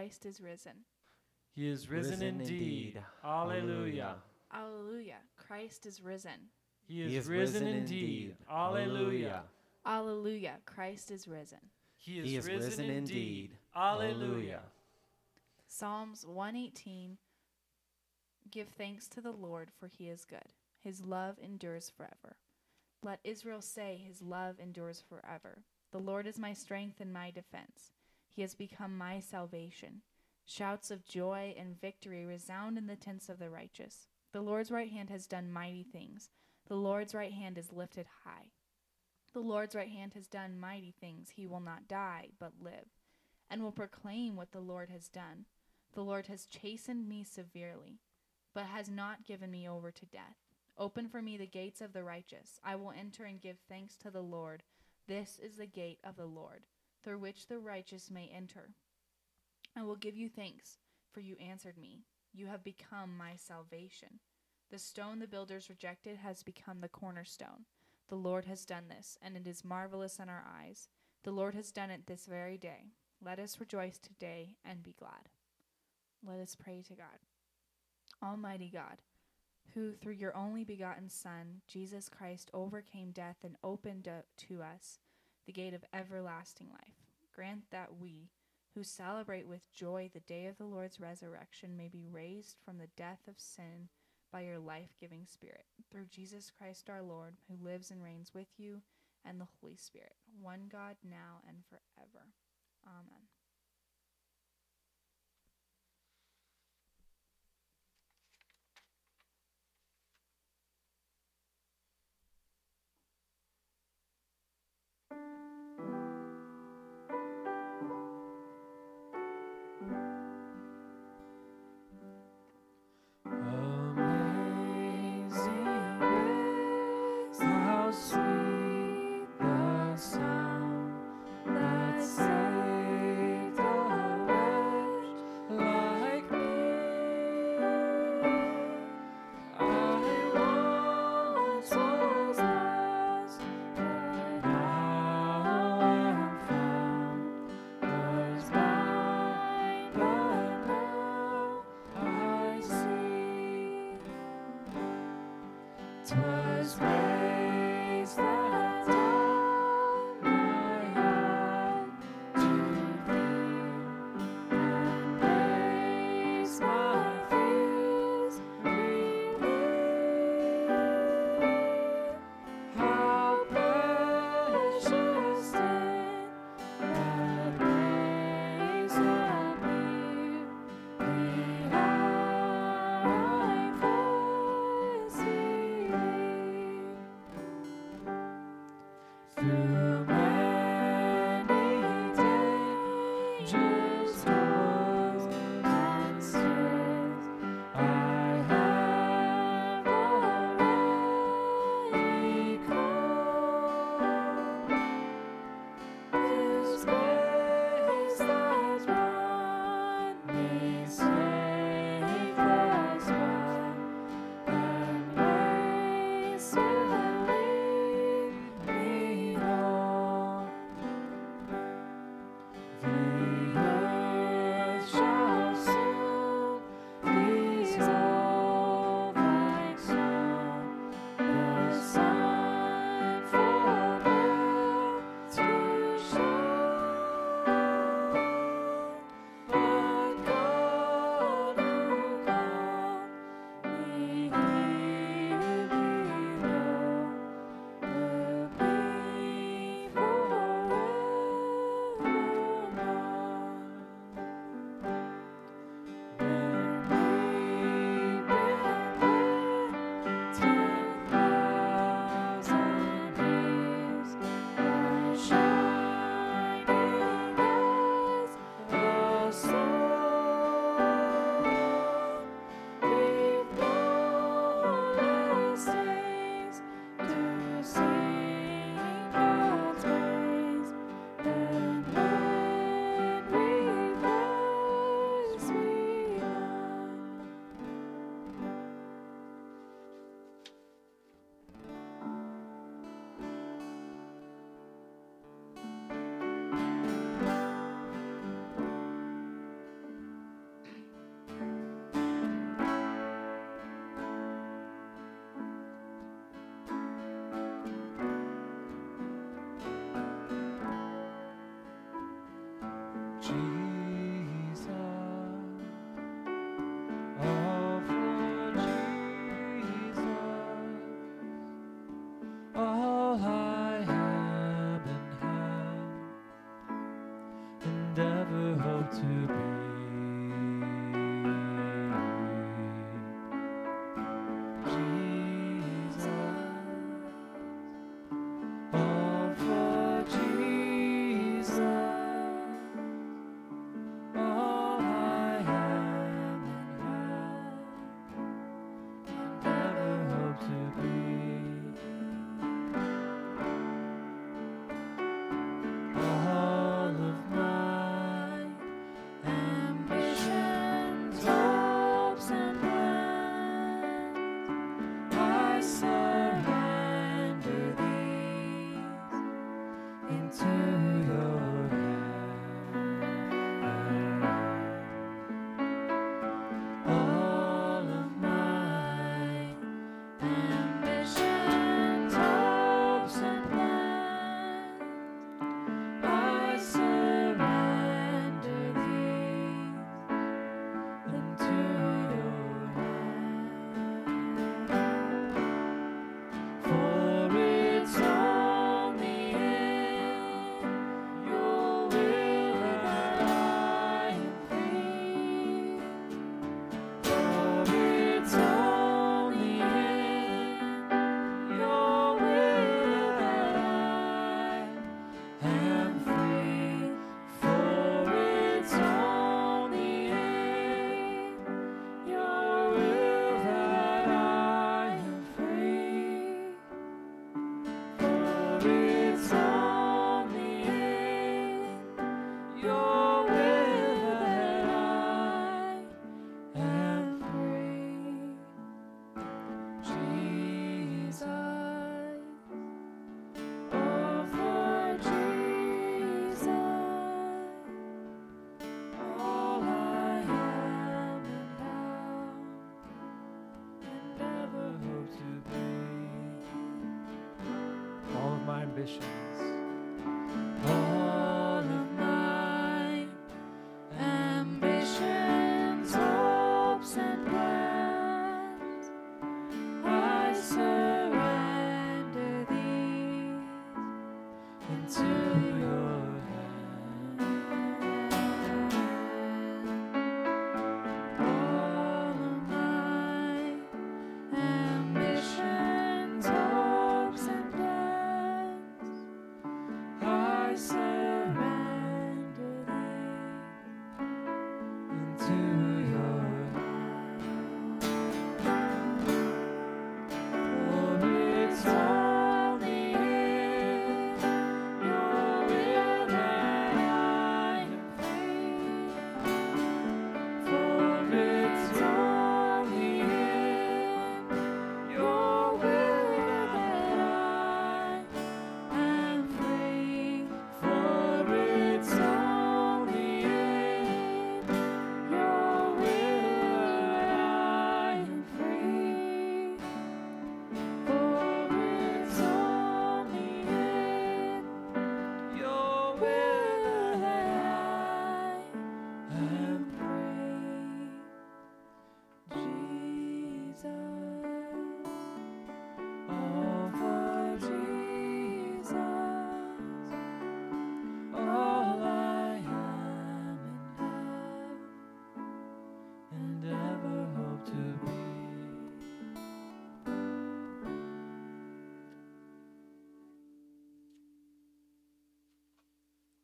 Christ is risen. He is risen, Risen indeed. indeed. Alleluia. Alleluia. Christ is risen. He is, risen, indeed. Alleluia. Alleluia. Christ is risen. He is, He is risen, risen indeed. indeed. Alleluia. Psalms 118 Give thanks to the Lord, for he is good. His love endures forever. Let Israel say, His love endures forever. The Lord is my strength and my defense. He has become my salvation. Shouts of joy and victory resound in the tents of the righteous. The Lord's right hand has done mighty things. The Lord's right hand is lifted high. The Lord's right hand has done mighty things. He will not die, but live, and will proclaim what the Lord has done. The Lord has chastened me severely, but has not given me over to death. Open for me the gates of the righteous. I will enter and give thanks to the Lord. This is the gate of the Lord, through which the righteous may enter. I will give you thanks, for you answered me. You have become my salvation. The stone the builders rejected has become the cornerstone. The Lord has done this, and it is marvelous in our eyes. The Lord has done it this very day. Let us rejoice today and be glad. Let us pray to God. Almighty God, who through your only begotten Son, Jesus Christ, overcame death and opened to us the gate of everlasting life, grant that we, who celebrate with joy the day of the Lord's resurrection, may be raised from the death of sin by your life giving Spirit, through Jesus Christ our Lord, who lives and reigns with you and the Holy Spirit, one God now and forever. Amen.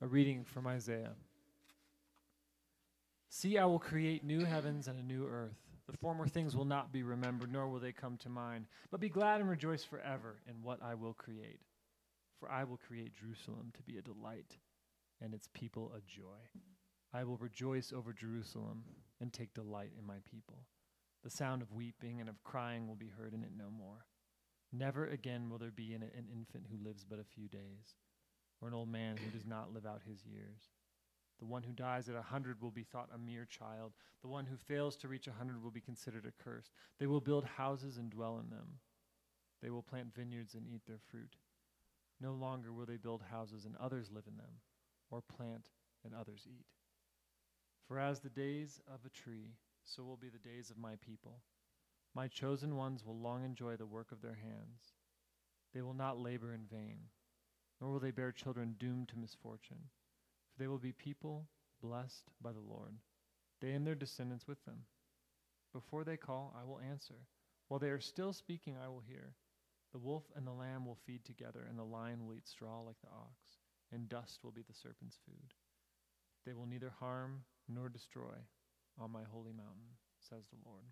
A reading from Isaiah. See, I will create new heavens and a new earth. The former things will not be remembered, nor will they come to mind. But be glad and rejoice forever in what I will create. For I will create Jerusalem to be a delight, and its people a joy. I will rejoice over Jerusalem and take delight in my people. The sound of weeping and of crying will be heard in it no more. Never again will there be in it an infant who lives but a few days or an old man who does not live out his years. The one who dies at a hundred will be thought a mere child. The one who fails to reach a hundred will be considered accursed. They will build houses and dwell in them. They will plant vineyards and eat their fruit. No longer will they build houses and others live in them, or plant and others eat. For as the days of a tree, so will be the days of my people. My chosen ones will long enjoy the work of their hands. They will not labor in vain nor will they bear children doomed to misfortune. For they will be people blessed by the Lord, they and their descendants with them. Before they call, I will answer. While they are still speaking, I will hear. The wolf and the lamb will feed together, and the lion will eat straw like the ox, and dust will be the serpent's food. They will neither harm nor destroy on my holy mountain, says the Lord.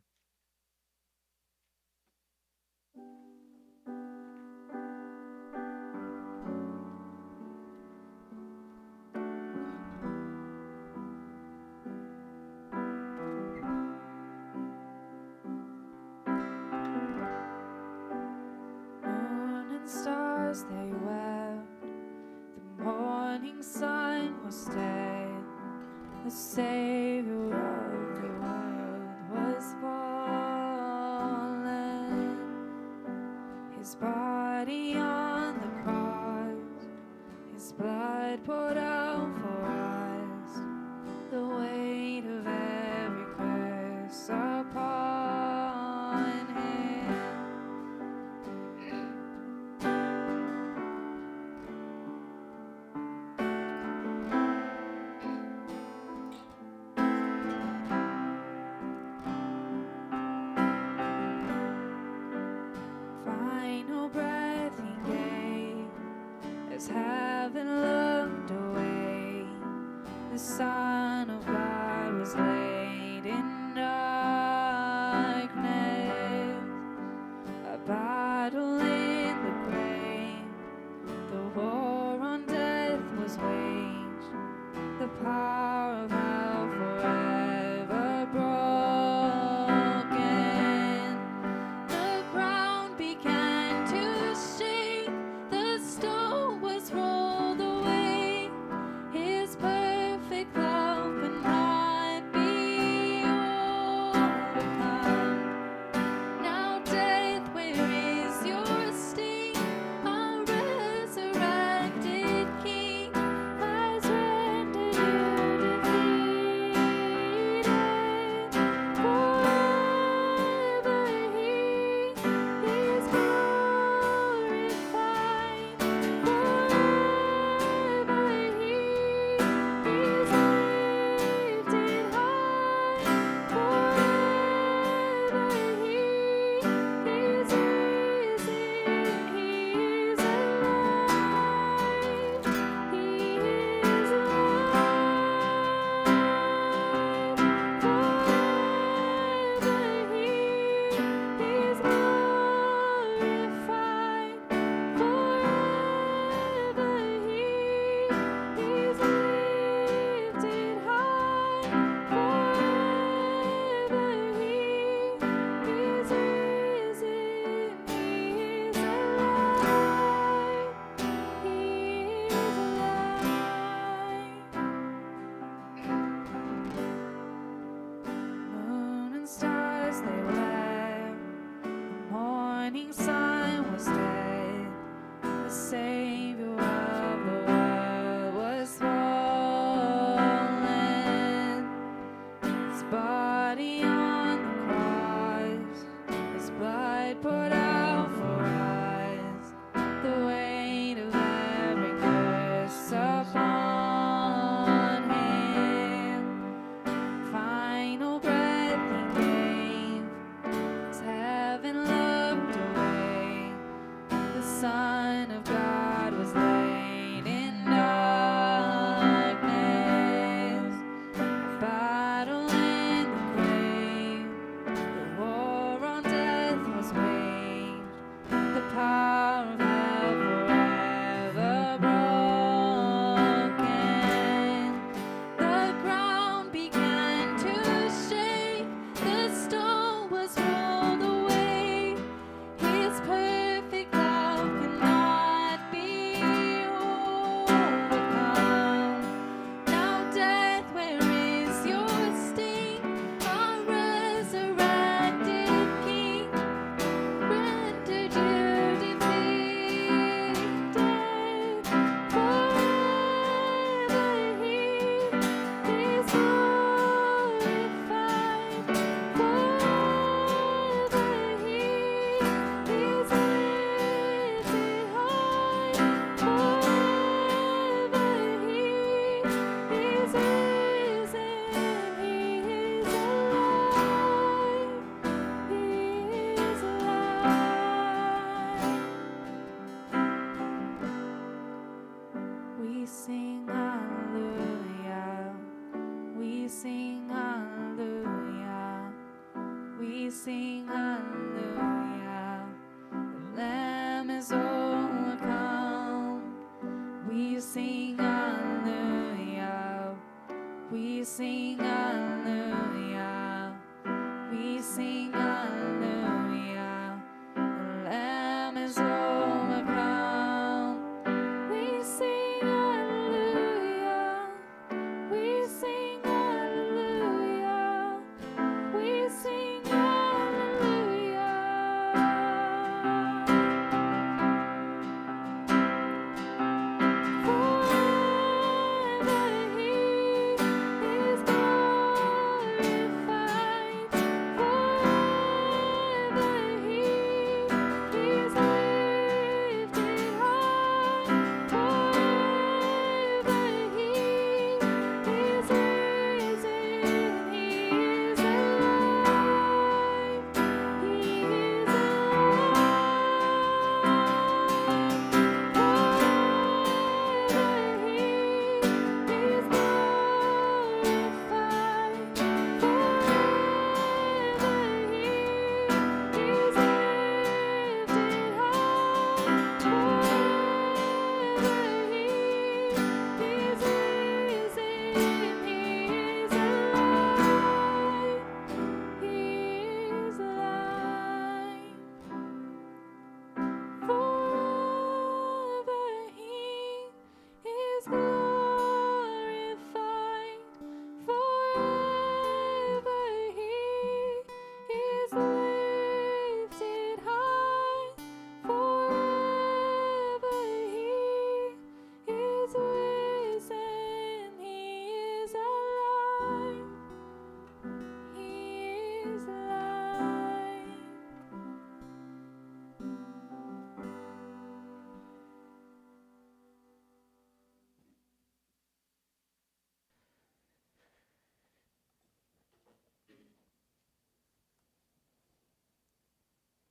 We sing hallelujah. We sing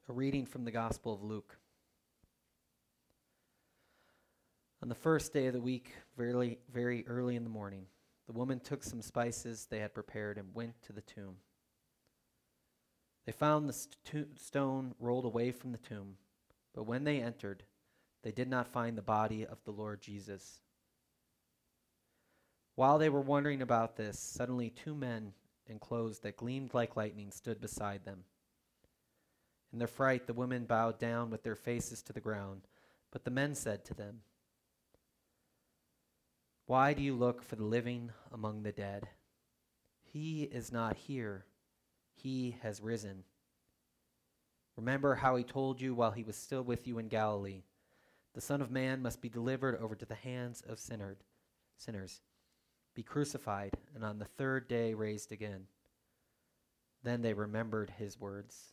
A reading from the Gospel of Luke. On the first day of the week, very, very early in the morning, the woman took some spices they had prepared and went to the tomb. They found the st- stone rolled away from the tomb, but when they entered, they did not find the body of the Lord Jesus. While they were wondering about this, suddenly two men in clothes that gleamed like lightning stood beside them. In their fright, the women bowed down with their faces to the ground. But the men said to them, Why do you look for the living among the dead? He is not here, he has risen. Remember how he told you while he was still with you in Galilee the Son of Man must be delivered over to the hands of sinnered, sinners, be crucified, and on the third day raised again. Then they remembered his words.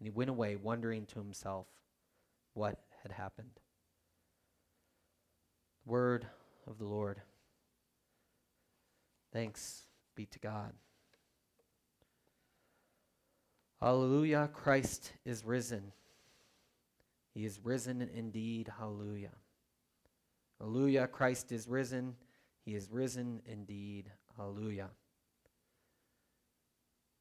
and he went away wondering to himself what had happened. Word of the Lord. Thanks be to God. Hallelujah, Christ is risen. He is risen indeed. Hallelujah. Hallelujah, Christ is risen. He is risen indeed. Hallelujah.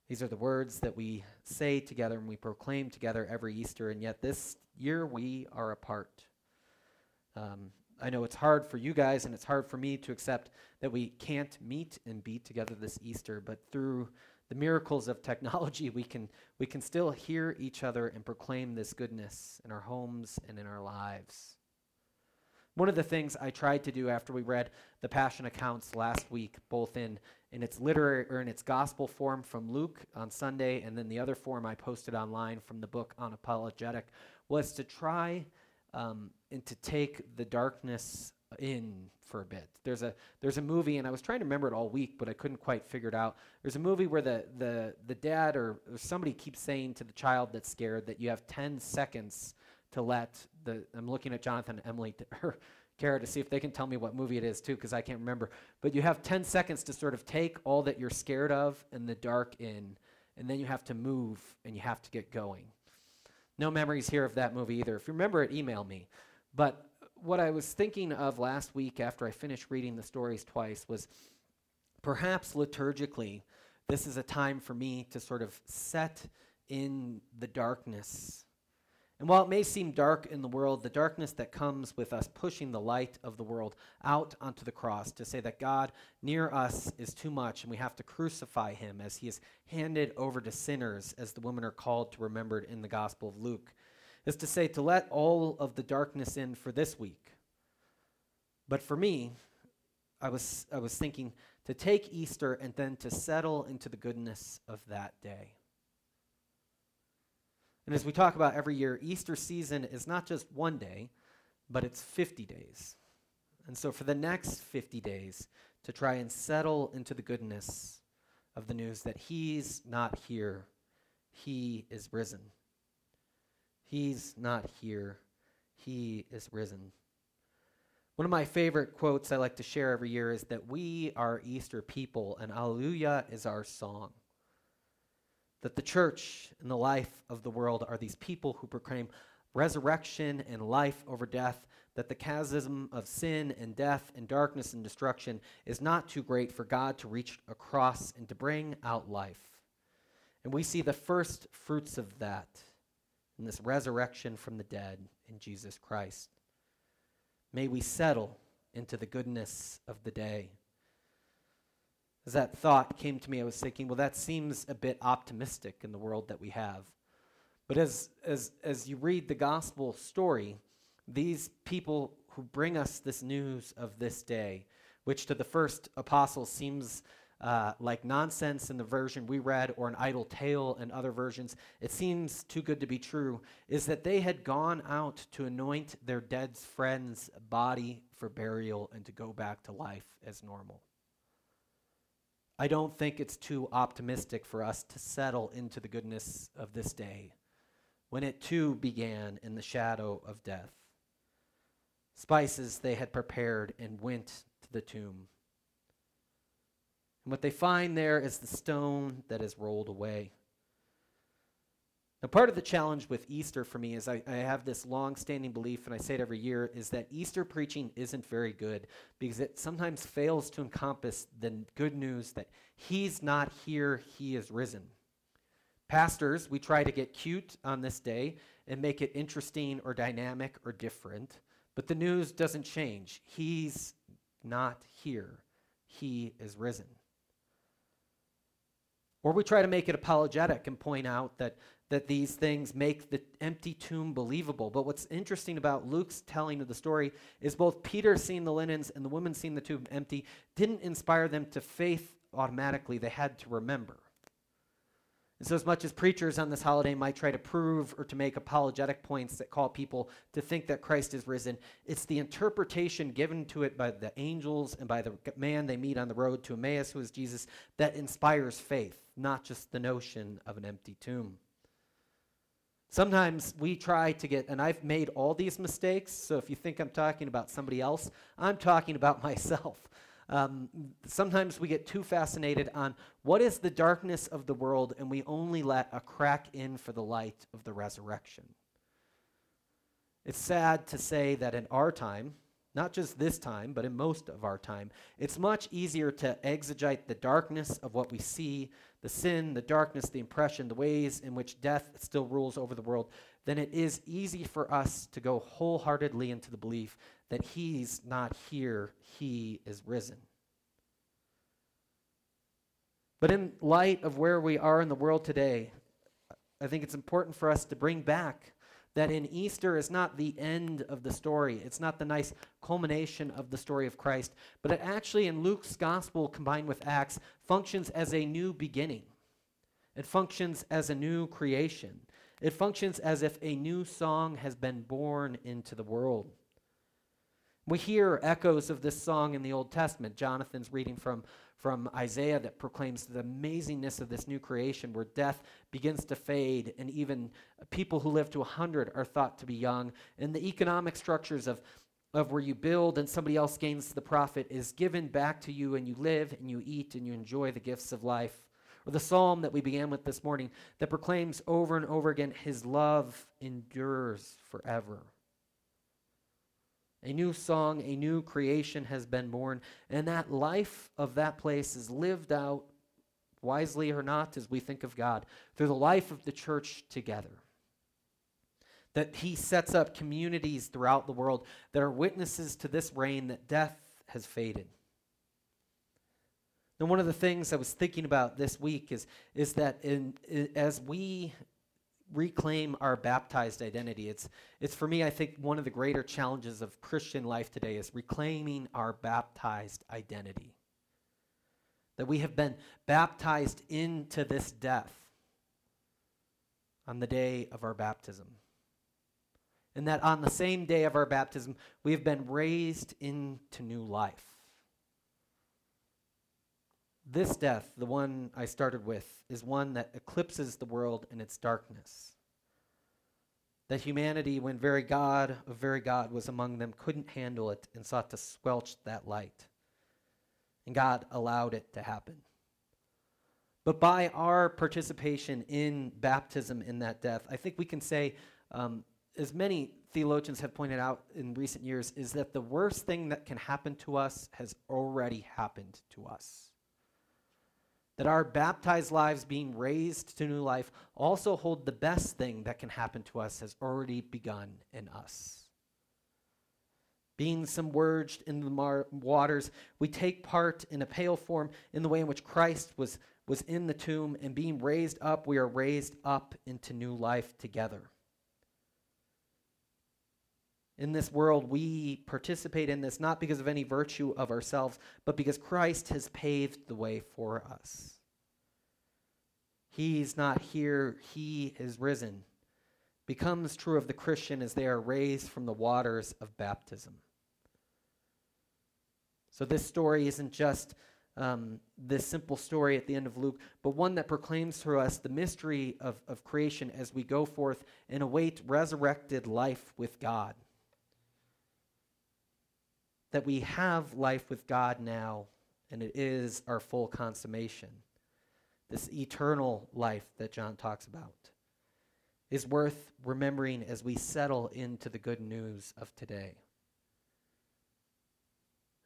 These are the words that we say together and we proclaim together every Easter, and yet this year we are apart. Um, I know it's hard for you guys and it's hard for me to accept that we can't meet and be together this Easter, but through the miracles of technology, we can, we can still hear each other and proclaim this goodness in our homes and in our lives. One of the things I tried to do after we read the Passion accounts last week, both in, in its literary or in its gospel form from Luke on Sunday, and then the other form I posted online from the book on apologetic, was to try um, and to take the darkness in for a bit. There's a there's a movie, and I was trying to remember it all week, but I couldn't quite figure it out. There's a movie where the the the dad or, or somebody keeps saying to the child that's scared that you have 10 seconds to let the. I'm looking at Jonathan Emily to, Kara to see if they can tell me what movie it is too, because I can't remember. But you have 10 seconds to sort of take all that you're scared of and the dark in, and then you have to move and you have to get going. No memories here of that movie either. If you remember it, email me. But what I was thinking of last week after I finished reading the stories twice was perhaps liturgically, this is a time for me to sort of set in the darkness. And while it may seem dark in the world, the darkness that comes with us pushing the light of the world out onto the cross to say that God near us is too much and we have to crucify him as he is handed over to sinners, as the women are called to remember in the Gospel of Luke is to say to let all of the darkness in for this week. But for me, I was, I was thinking to take Easter and then to settle into the goodness of that day. And as we talk about every year, Easter season is not just one day, but it's 50 days. And so for the next 50 days, to try and settle into the goodness of the news that He's not here, He is risen. He's not here. He is risen. One of my favorite quotes I like to share every year is that we are Easter people and Alleluia is our song. That the church and the life of the world are these people who proclaim resurrection and life over death, that the chasm of sin and death and darkness and destruction is not too great for God to reach across and to bring out life. And we see the first fruits of that in this resurrection from the dead in Jesus Christ. May we settle into the goodness of the day. As that thought came to me, I was thinking, well, that seems a bit optimistic in the world that we have. But as, as, as you read the gospel story, these people who bring us this news of this day, which to the first apostle seems uh, like nonsense in the version we read or an idle tale in other versions, it seems too good to be true, is that they had gone out to anoint their dead friend's body for burial and to go back to life as normal. I don't think it's too optimistic for us to settle into the goodness of this day when it too began in the shadow of death. Spices they had prepared and went to the tomb. And what they find there is the stone that is rolled away. Now, part of the challenge with Easter for me is I, I have this long standing belief, and I say it every year, is that Easter preaching isn't very good because it sometimes fails to encompass the good news that He's not here, He is risen. Pastors, we try to get cute on this day and make it interesting or dynamic or different, but the news doesn't change. He's not here, He is risen. Or we try to make it apologetic and point out that, that these things make the empty tomb believable. But what's interesting about Luke's telling of the story is both Peter seeing the linens and the woman seeing the tomb empty didn't inspire them to faith automatically. They had to remember. And so, as much as preachers on this holiday might try to prove or to make apologetic points that call people to think that Christ is risen, it's the interpretation given to it by the angels and by the man they meet on the road to Emmaus, who is Jesus, that inspires faith, not just the notion of an empty tomb. Sometimes we try to get, and I've made all these mistakes, so if you think I'm talking about somebody else, I'm talking about myself. Um, sometimes we get too fascinated on what is the darkness of the world, and we only let a crack in for the light of the resurrection. It's sad to say that in our time, not just this time, but in most of our time, it's much easier to exegete the darkness of what we see, the sin, the darkness, the impression, the ways in which death still rules over the world, than it is easy for us to go wholeheartedly into the belief that He's not here, He is risen. But in light of where we are in the world today, I think it's important for us to bring back that in Easter is not the end of the story. It's not the nice culmination of the story of Christ, but it actually, in Luke's gospel combined with Acts, functions as a new beginning. It functions as a new creation. It functions as if a new song has been born into the world. We hear echoes of this song in the Old Testament. Jonathan's reading from, from Isaiah that proclaims the amazingness of this new creation where death begins to fade, and even people who live to 100 are thought to be young. And the economic structures of, of where you build and somebody else gains the profit is given back to you, and you live and you eat and you enjoy the gifts of life. Or the psalm that we began with this morning that proclaims over and over again, His love endures forever. A new song, a new creation has been born, and that life of that place is lived out, wisely or not, as we think of God, through the life of the church together. That He sets up communities throughout the world that are witnesses to this reign that death has faded. And one of the things I was thinking about this week is, is that in, as we reclaim our baptized identity. It's, it's for me, I think, one of the greater challenges of Christian life today is reclaiming our baptized identity. That we have been baptized into this death on the day of our baptism. And that on the same day of our baptism, we have been raised into new life. This death, the one I started with, is one that eclipses the world in its darkness. That humanity, when very God of very God was among them, couldn't handle it and sought to squelch that light. And God allowed it to happen. But by our participation in baptism in that death, I think we can say, um, as many theologians have pointed out in recent years, is that the worst thing that can happen to us has already happened to us that our baptized lives being raised to new life also hold the best thing that can happen to us has already begun in us. Being submerged in the mar- waters, we take part in a pale form in the way in which Christ was, was in the tomb, and being raised up, we are raised up into new life together. In this world, we participate in this not because of any virtue of ourselves, but because Christ has paved the way for us. He's not here, He is risen. Becomes true of the Christian as they are raised from the waters of baptism. So, this story isn't just um, this simple story at the end of Luke, but one that proclaims to us the mystery of, of creation as we go forth and await resurrected life with God that we have life with God now, and it is our full consummation. This eternal life that John talks about is worth remembering as we settle into the good news of today.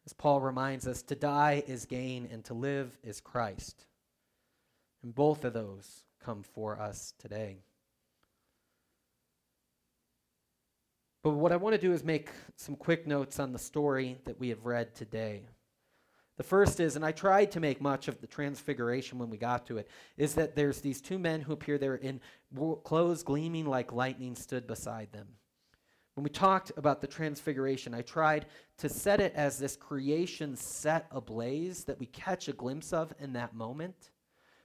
As Paul reminds us, to die is gain and to live is Christ. And both of those come for us today. But what I want to do is make some quick notes on the story that we have read today. The first is, and I tried to make much of the transfiguration when we got to it, is that there's these two men who appear there in clothes gleaming like lightning stood beside them. When we talked about the transfiguration, I tried to set it as this creation set ablaze that we catch a glimpse of in that moment.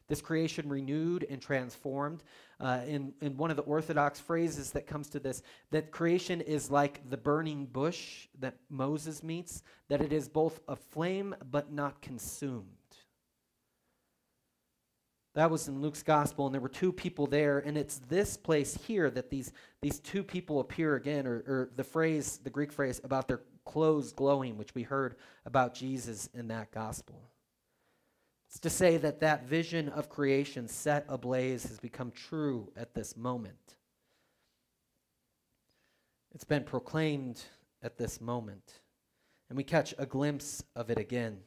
This creation renewed and transformed. Uh, in, in one of the Orthodox phrases that comes to this, that creation is like the burning bush that Moses meets, that it is both aflame but not consumed. That was in Luke's gospel, and there were two people there, and it's this place here that these, these two people appear again, or, or the phrase, the Greek phrase, about their clothes glowing, which we heard about Jesus in that gospel. It's to say that that vision of creation set ablaze has become true at this moment. It's been proclaimed at this moment, and we catch a glimpse of it again.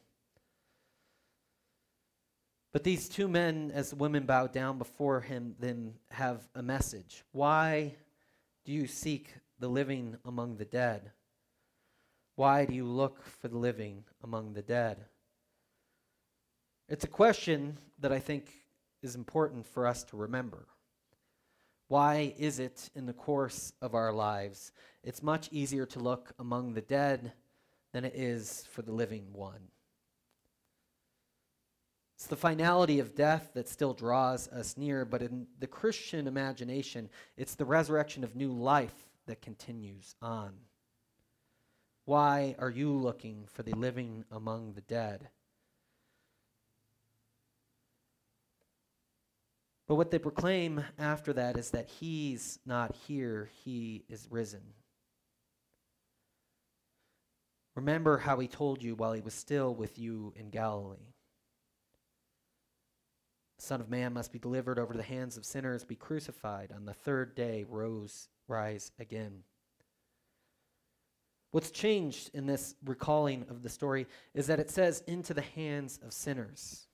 But these two men, as the women bow down before him, then have a message. Why do you seek the living among the dead? Why do you look for the living among the dead? It's a question that I think is important for us to remember. Why is it in the course of our lives it's much easier to look among the dead than it is for the living one? It's the finality of death that still draws us near, but in the Christian imagination, it's the resurrection of new life that continues on. Why are you looking for the living among the dead? But what they proclaim after that is that he's not here, he is risen. Remember how he told you while he was still with you in Galilee. The Son of Man must be delivered over to the hands of sinners, be crucified, on the third day rose rise again. What's changed in this recalling of the story is that it says into the hands of sinners.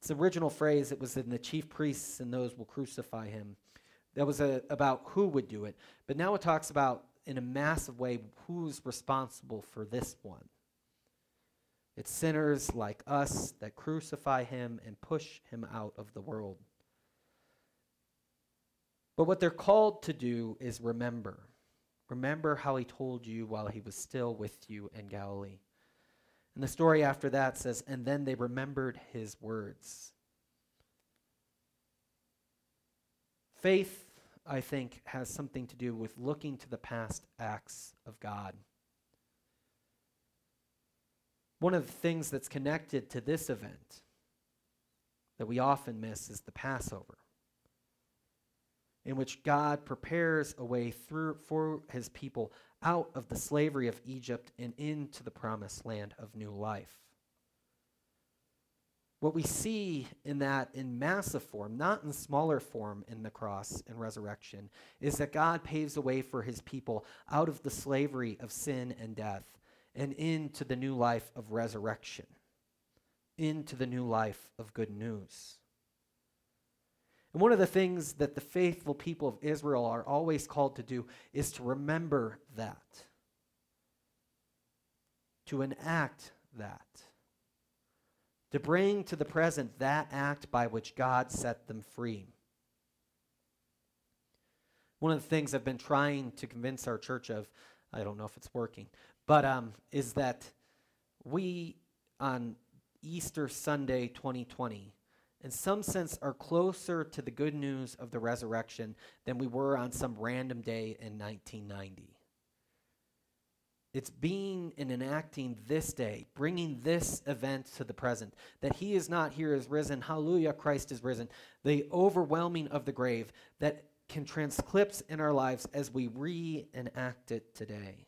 It's original phrase, it was in the chief priests and those will crucify him. That was a, about who would do it. But now it talks about, in a massive way, who's responsible for this one. It's sinners like us that crucify him and push him out of the world. But what they're called to do is remember. Remember how he told you while he was still with you in Galilee. And the story after that says, And then they remembered his words. Faith, I think, has something to do with looking to the past acts of God. One of the things that's connected to this event that we often miss is the Passover, in which God prepares a way through for his people out of the slavery of Egypt and into the promised land of new life. What we see in that in massive form, not in smaller form in the cross and resurrection, is that God paves a way for his people out of the slavery of sin and death and into the new life of resurrection, into the new life of good news. And one of the things that the faithful people of Israel are always called to do is to remember that, to enact that, to bring to the present that act by which God set them free. One of the things I've been trying to convince our church of, I don't know if it's working, but um, is that we on Easter Sunday 2020 in some sense, are closer to the good news of the resurrection than we were on some random day in 1990. It's being and enacting this day, bringing this event to the present, that he is not here is risen. Hallelujah, Christ is risen. The overwhelming of the grave that can transclipse in our lives as we reenact it today.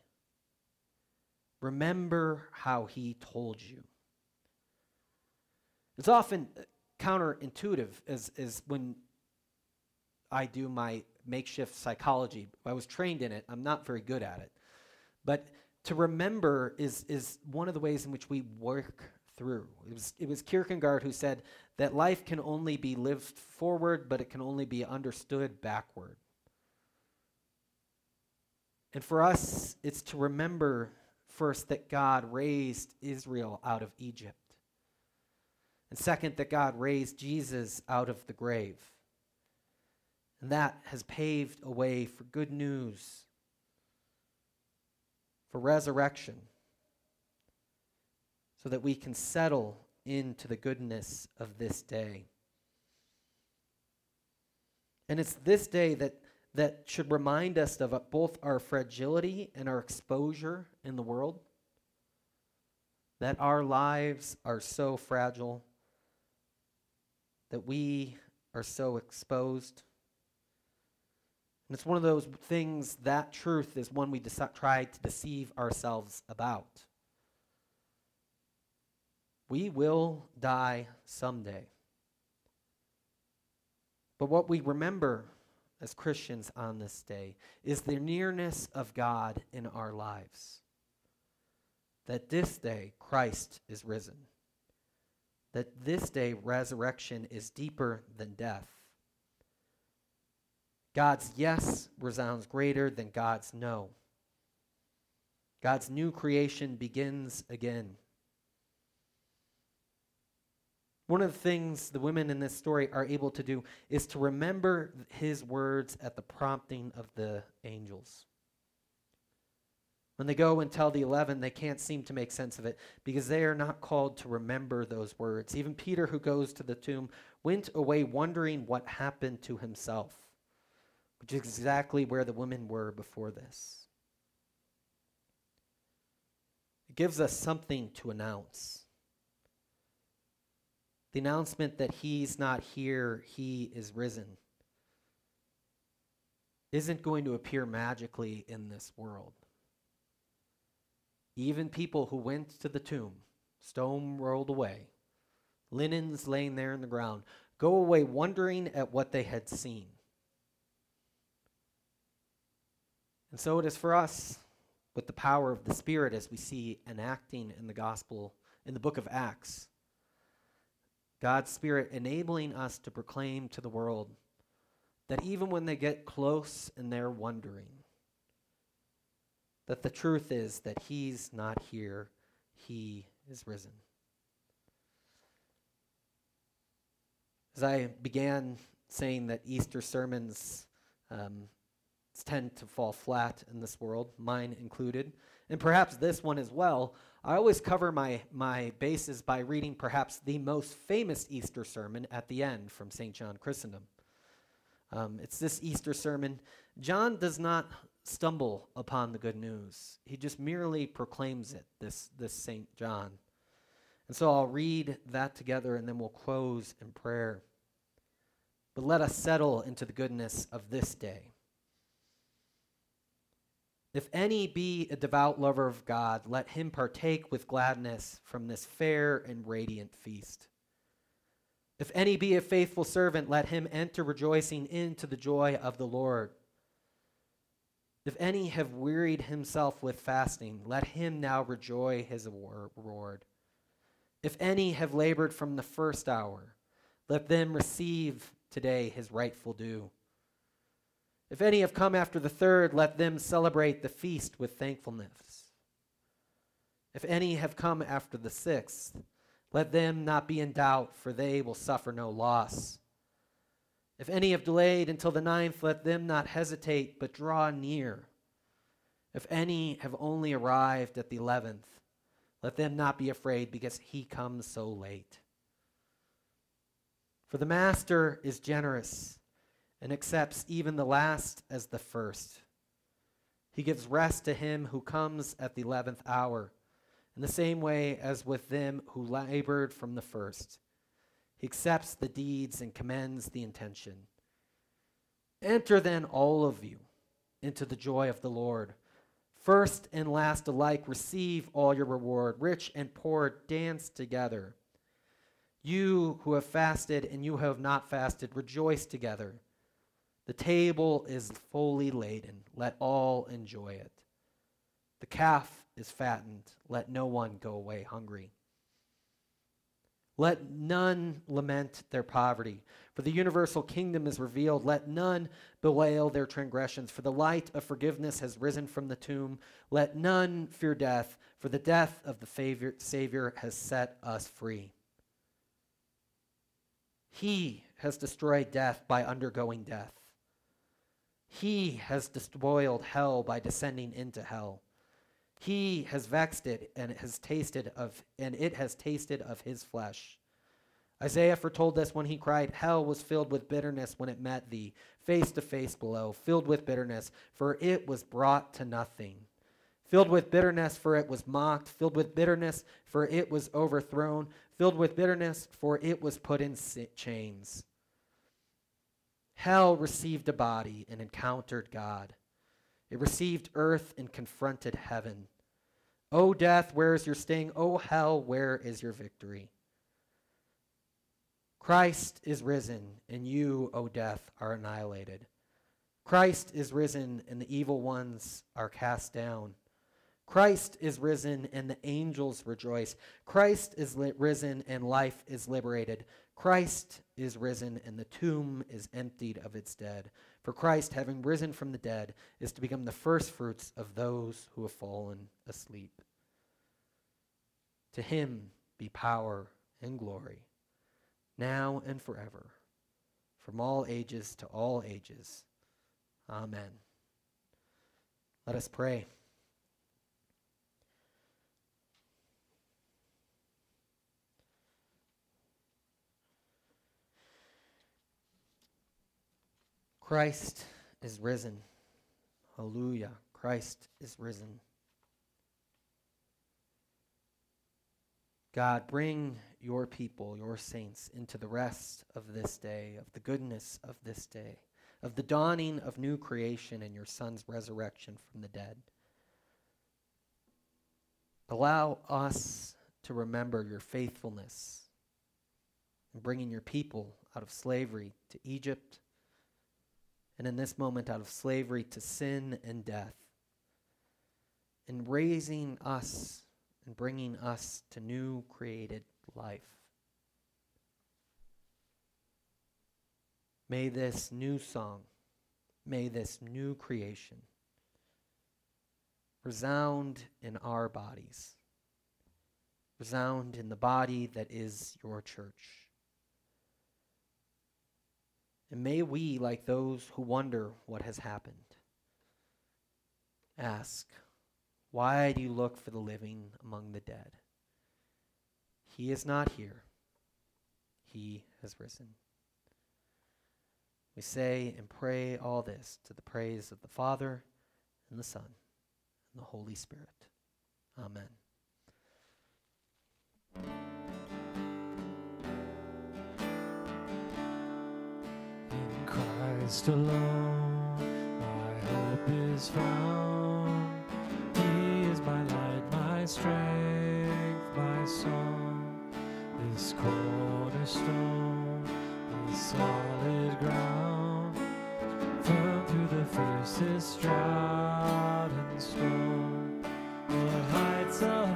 Remember how he told you. It's often counterintuitive is, is when I do my makeshift psychology. I was trained in it. I'm not very good at it. But to remember is, is one of the ways in which we work through. It was, it was Kierkegaard who said that life can only be lived forward, but it can only be understood backward. And for us, it's to remember first that God raised Israel out of Egypt. And second, that God raised Jesus out of the grave. And that has paved a way for good news, for resurrection, so that we can settle into the goodness of this day. And it's this day that, that should remind us of uh, both our fragility and our exposure in the world, that our lives are so fragile that we are so exposed. And it's one of those things, that truth is one we try to deceive ourselves about. We will die someday. But what we remember as Christians on this day is the nearness of God in our lives. That this day Christ is risen that this day resurrection is deeper than death. God's yes resounds greater than God's no. God's new creation begins again. One of the things the women in this story are able to do is to remember his words at the prompting of the angels. When they go and tell the 11, they can't seem to make sense of it because they are not called to remember those words. Even Peter, who goes to the tomb, went away wondering what happened to himself, which is exactly where the women were before this. it gives us something to announce. The announcement that he's not here, he is risen, isn't going to appear magically in this world. Even people who went to the tomb, stone rolled away, linens laying there in the ground, go away wondering at what they had seen. And so it is for us with the power of the Spirit as we see enacting in the gospel, in the book of Acts. God's Spirit enabling us to proclaim to the world that even when they get close and they're wondering, that the truth is that He's not here, He is risen. As I began saying that Easter sermons um, tend to fall flat in this world, mine included, and perhaps this one as well, I always cover my, my bases by reading perhaps the most famous Easter sermon at the end from St. John Chrysostom. Um, it's this Easter sermon. John does not stumble upon the good news, he just merely proclaims it, this, this St. John. And so I'll read that together and then we'll close in prayer. But let us settle into the goodness of this day. If any be a devout lover of God, let him partake with gladness from this fair and radiant feast. If any be a faithful servant, let him enter rejoicing into the joy of the Lord. If any have wearied himself with fasting, let him now rejoice his reward. If any have labored from the first hour, let them receive today his rightful due. If any have come after the third, let them celebrate the feast with thankfulness. If any have come after the sixth, let them not be in doubt, for they will suffer no loss. If any have delayed until the ninth, let them not hesitate, but draw near. If any have only arrived at the eleventh, let them not be afraid, because he comes so late. For the Master is generous and accepts even the last as the first. He gives rest to him who comes at the eleventh hour, in the same way as with them who labored from the first. He accepts the deeds and commends the intention. Enter then, all of you, into the joy of the Lord. First and last alike receive all your reward. Rich and poor dance together. You who have fasted and you who have not fasted, rejoice together. The table is fully laden. Let all enjoy it. The calf is fattened. Let no one go away hungry. Let none lament their poverty, for the universal kingdom is revealed. Let none bewail their transgressions, for the light of forgiveness has risen from the tomb. Let none fear death, for the death of the Savior has set us free. He has destroyed death by undergoing death. He has despoiled hell by descending into hell. He has vexed it and it has tasted of and it has tasted of his flesh. Isaiah foretold this when he cried, Hell was filled with bitterness when it met thee, face to face below, filled with bitterness, for it was brought to nothing. Filled with bitterness, for it was mocked, filled with bitterness, for it was overthrown, filled with bitterness, for it was put in chains. Hell received a body and encountered God. It received earth and confronted heaven. O death, where is your sting? O hell, where is your victory? Christ is risen, and you, O death, are annihilated. Christ is risen, and the evil ones are cast down. Christ is risen, and the angels rejoice. Christ is li- risen, and life is liberated. Christ is risen, and the tomb is emptied of its dead. For Christ, having risen from the dead, is to become the firstfruits of those who have fallen asleep. To him be power and glory, now and forever, from all ages to all ages. Amen. Let us pray. Christ is risen. Hallelujah. Christ is risen. God, bring your people, your saints, into the rest of this day, of the goodness of this day, of the dawning of new creation and your Son's resurrection from the dead. Allow us to remember your faithfulness in bringing your people out of slavery to Egypt, and in this moment out of slavery to sin and death, in raising us and bringing us to new created life. May this new song, may this new creation resound in our bodies, resound in the body that is your church. And may we, like those who wonder what has happened, ask, Why do you look for the living among the dead? He is not here, he has risen. We say and pray all this to the praise of the Father and the Son and the Holy Spirit. Amen. In Christ alone, my hope is found. My strength, my song. This cornerstone is solid ground. Firm through the fiercest drought and storm. What heights of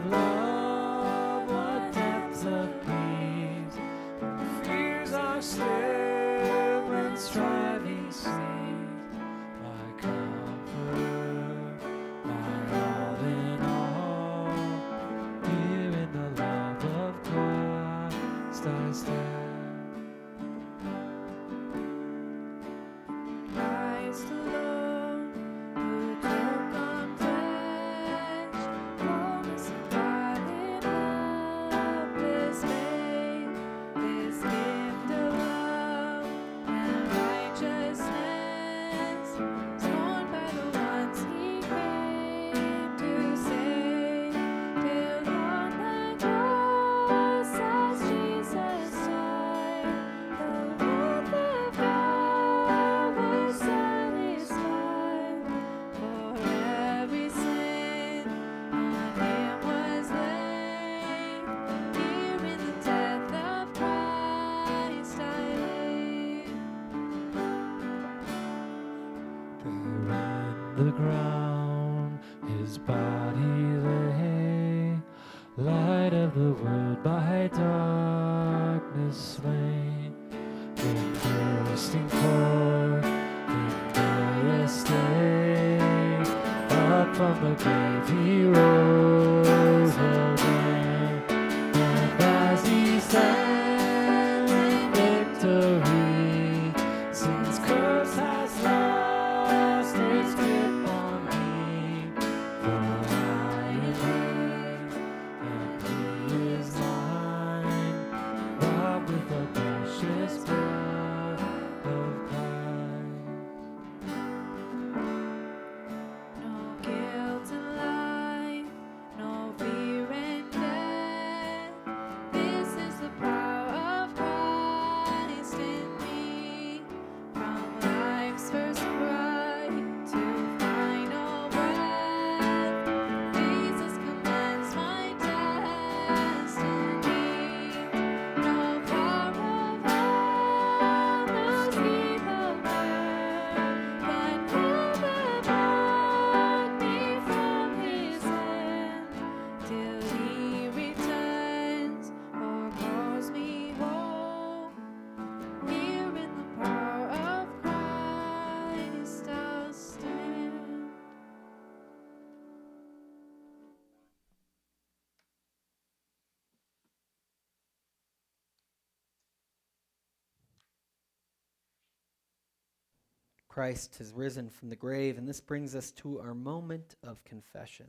Christ has risen from the grave, and this brings us to our moment of confession.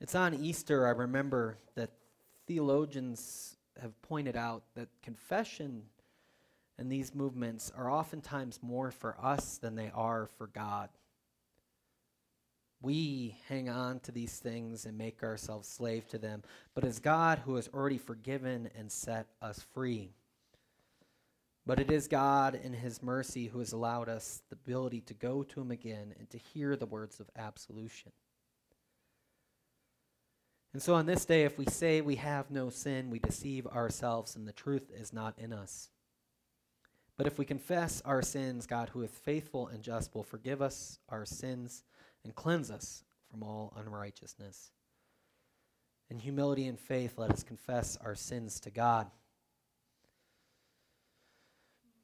It's on Easter, I remember that theologians have pointed out that confession and these movements are oftentimes more for us than they are for God. We hang on to these things and make ourselves slave to them, but it's God who has already forgiven and set us free. But it is God in His mercy who has allowed us the ability to go to Him again and to hear the words of absolution. And so on this day, if we say we have no sin, we deceive ourselves and the truth is not in us. But if we confess our sins, God, who is faithful and just, will forgive us our sins and cleanse us from all unrighteousness. In humility and faith, let us confess our sins to God.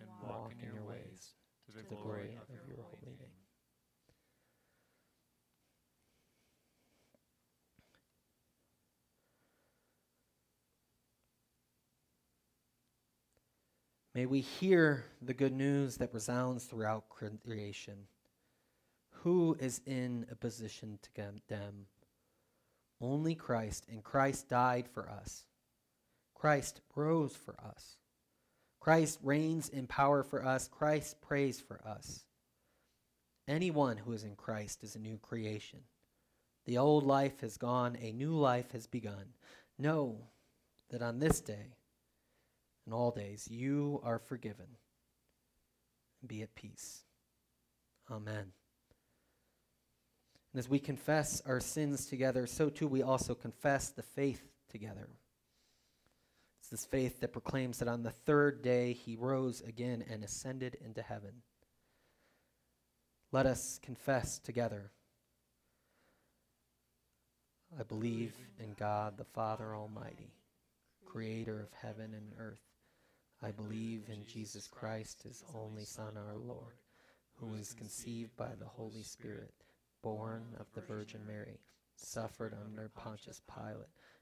and walk in your ways to to the glory of your holy name. May we hear the good news that resounds throughout creation. Who is in a position to condemn? Only Christ, and Christ died for us. Christ rose for us. Christ reigns in power for us. Christ prays for us. Anyone who is in Christ is a new creation. The old life has gone, a new life has begun. Know that on this day and all days you are forgiven. Be at peace. Amen. And as we confess our sins together, so too we also confess the faith together. This faith that proclaims that on the third day he rose again and ascended into heaven. Let us confess together. I believe in God the Father Almighty, creator of heaven and earth. I believe in Jesus Christ, his only Son, our Lord, who was conceived by the Holy Spirit, born of the Virgin Mary, suffered under Pontius Pilate,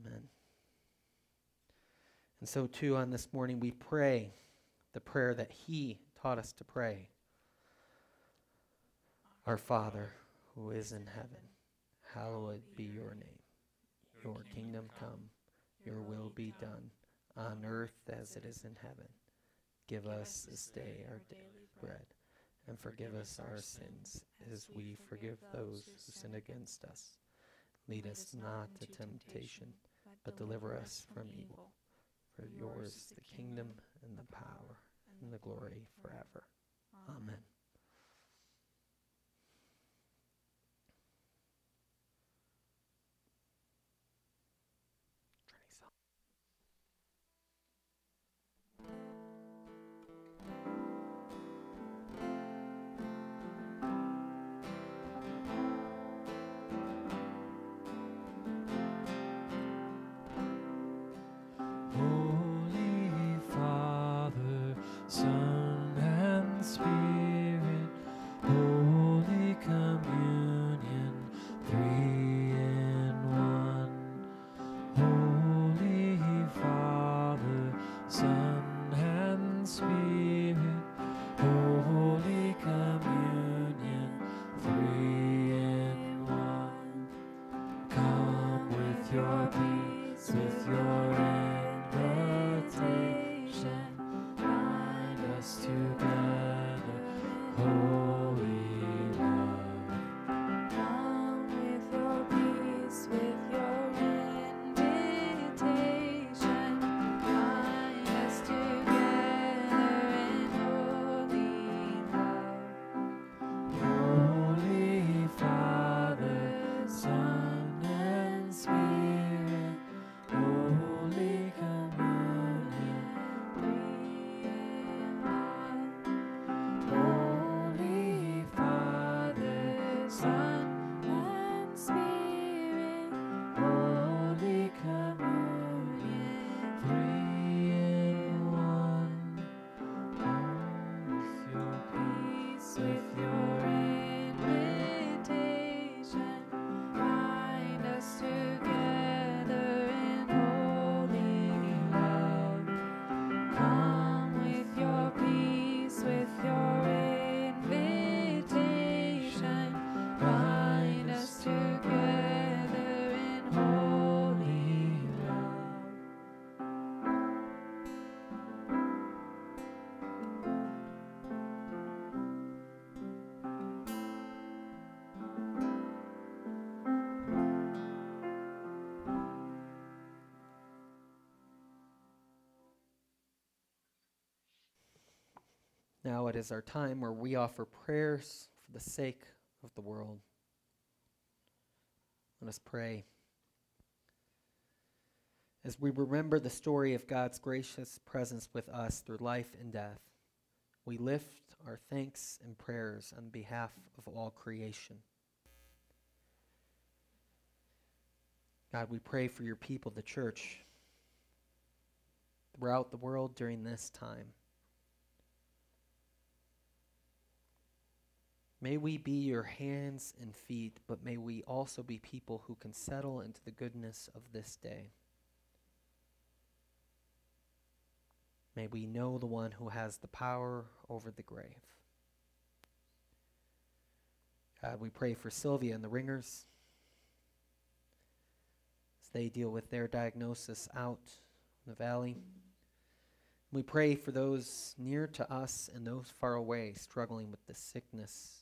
Amen. And so, too, on this morning, we pray the prayer that He taught us to pray Our Father, who is in heaven, hallowed be your name. Your kingdom come, your will be done, on earth as it is in heaven. Give us this day our daily bread, and forgive us our sins as we forgive those who sin against us. Lead us not to temptation, but deliver us from evil. For yours is the kingdom and the power and the glory forever. Amen. Now it is our time where we offer prayers for the sake of the world. Let us pray. As we remember the story of God's gracious presence with us through life and death, we lift our thanks and prayers on behalf of all creation. God, we pray for your people, the church, throughout the world during this time. May we be your hands and feet, but may we also be people who can settle into the goodness of this day. May we know the one who has the power over the grave. God, we pray for Sylvia and the ringers as they deal with their diagnosis out in the valley. We pray for those near to us and those far away struggling with the sickness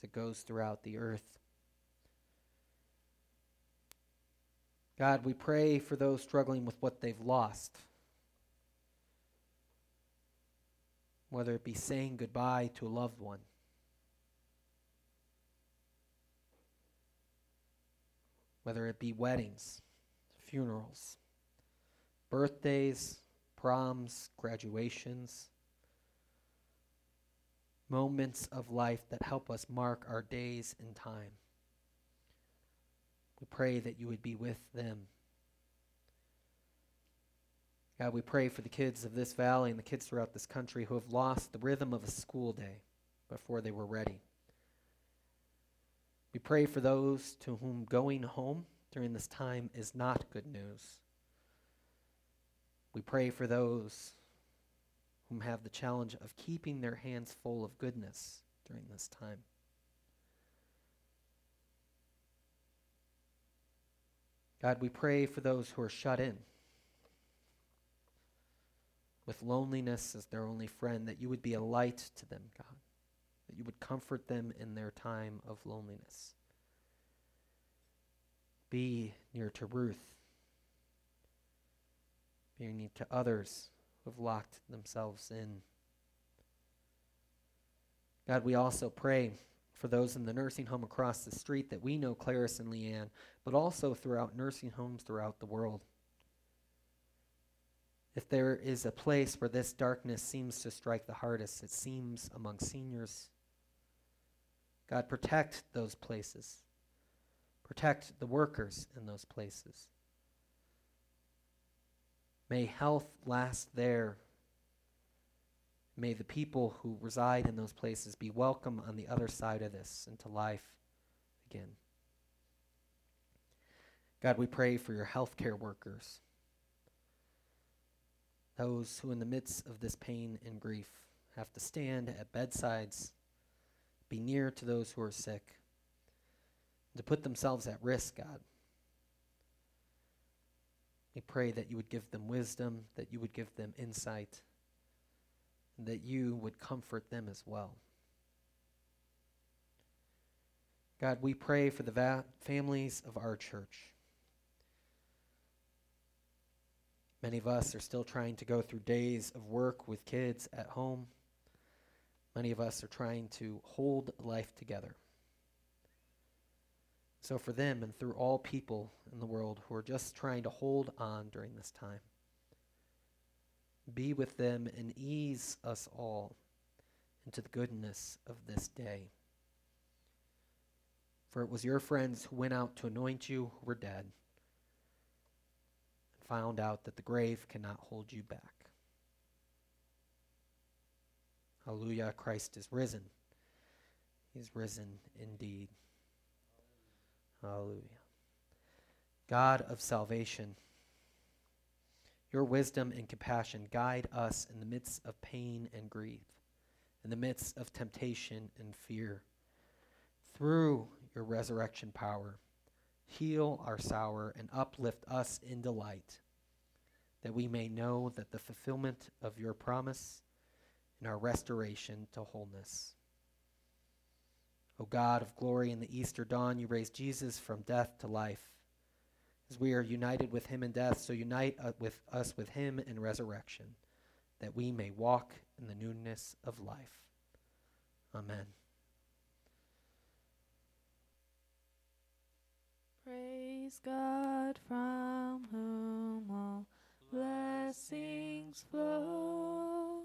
as it goes throughout the earth. God, we pray for those struggling with what they've lost. Whether it be saying goodbye to a loved one, whether it be weddings, funerals, birthdays, proms, graduations, moments of life that help us mark our days in time. We pray that you would be with them. God, we pray for the kids of this valley and the kids throughout this country who have lost the rhythm of a school day before they were ready. We pray for those to whom going home during this time is not good news. We pray for those whom have the challenge of keeping their hands full of goodness during this time. God, we pray for those who are shut in with loneliness as their only friend, that you would be a light to them, God, that you would comfort them in their time of loneliness. Be near to Ruth. Be near to others who have locked themselves in. God, we also pray for those in the nursing home across the street that we know Clarice and Leanne, but also throughout nursing homes throughout the world. If there is a place where this darkness seems to strike the hardest, it seems among seniors. God, protect those places. Protect the workers in those places. May health last there. May the people who reside in those places be welcome on the other side of this into life again. God, we pray for your healthcare workers, those who, in the midst of this pain and grief, have to stand at bedsides, be near to those who are sick, to put themselves at risk, God. We pray that you would give them wisdom, that you would give them insight, and that you would comfort them as well. God, we pray for the va- families of our church. Many of us are still trying to go through days of work with kids at home. Many of us are trying to hold life together. So, for them and through all people in the world who are just trying to hold on during this time, be with them and ease us all into the goodness of this day. For it was your friends who went out to anoint you who were dead and found out that the grave cannot hold you back. Hallelujah, Christ is risen. He is risen indeed. Hallelujah. God of salvation, your wisdom and compassion guide us in the midst of pain and grief, in the midst of temptation and fear. Through your resurrection power, heal our sour and uplift us in delight, that we may know that the fulfillment of your promise and our restoration to wholeness. O God of glory, in the Easter dawn, you raised Jesus from death to life. As we are united with him in death, so unite uh, with us with him in resurrection, that we may walk in the newness of life. Amen. Praise God from whom all blessings flow.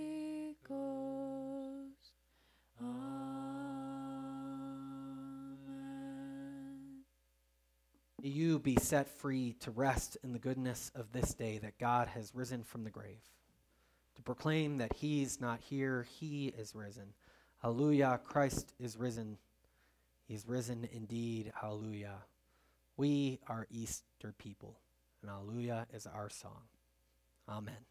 You be set free to rest in the goodness of this day that God has risen from the grave, to proclaim that He's not here, He is risen. Hallelujah, Christ is risen. He's risen indeed. Hallelujah. We are Easter people, and Hallelujah is our song. Amen.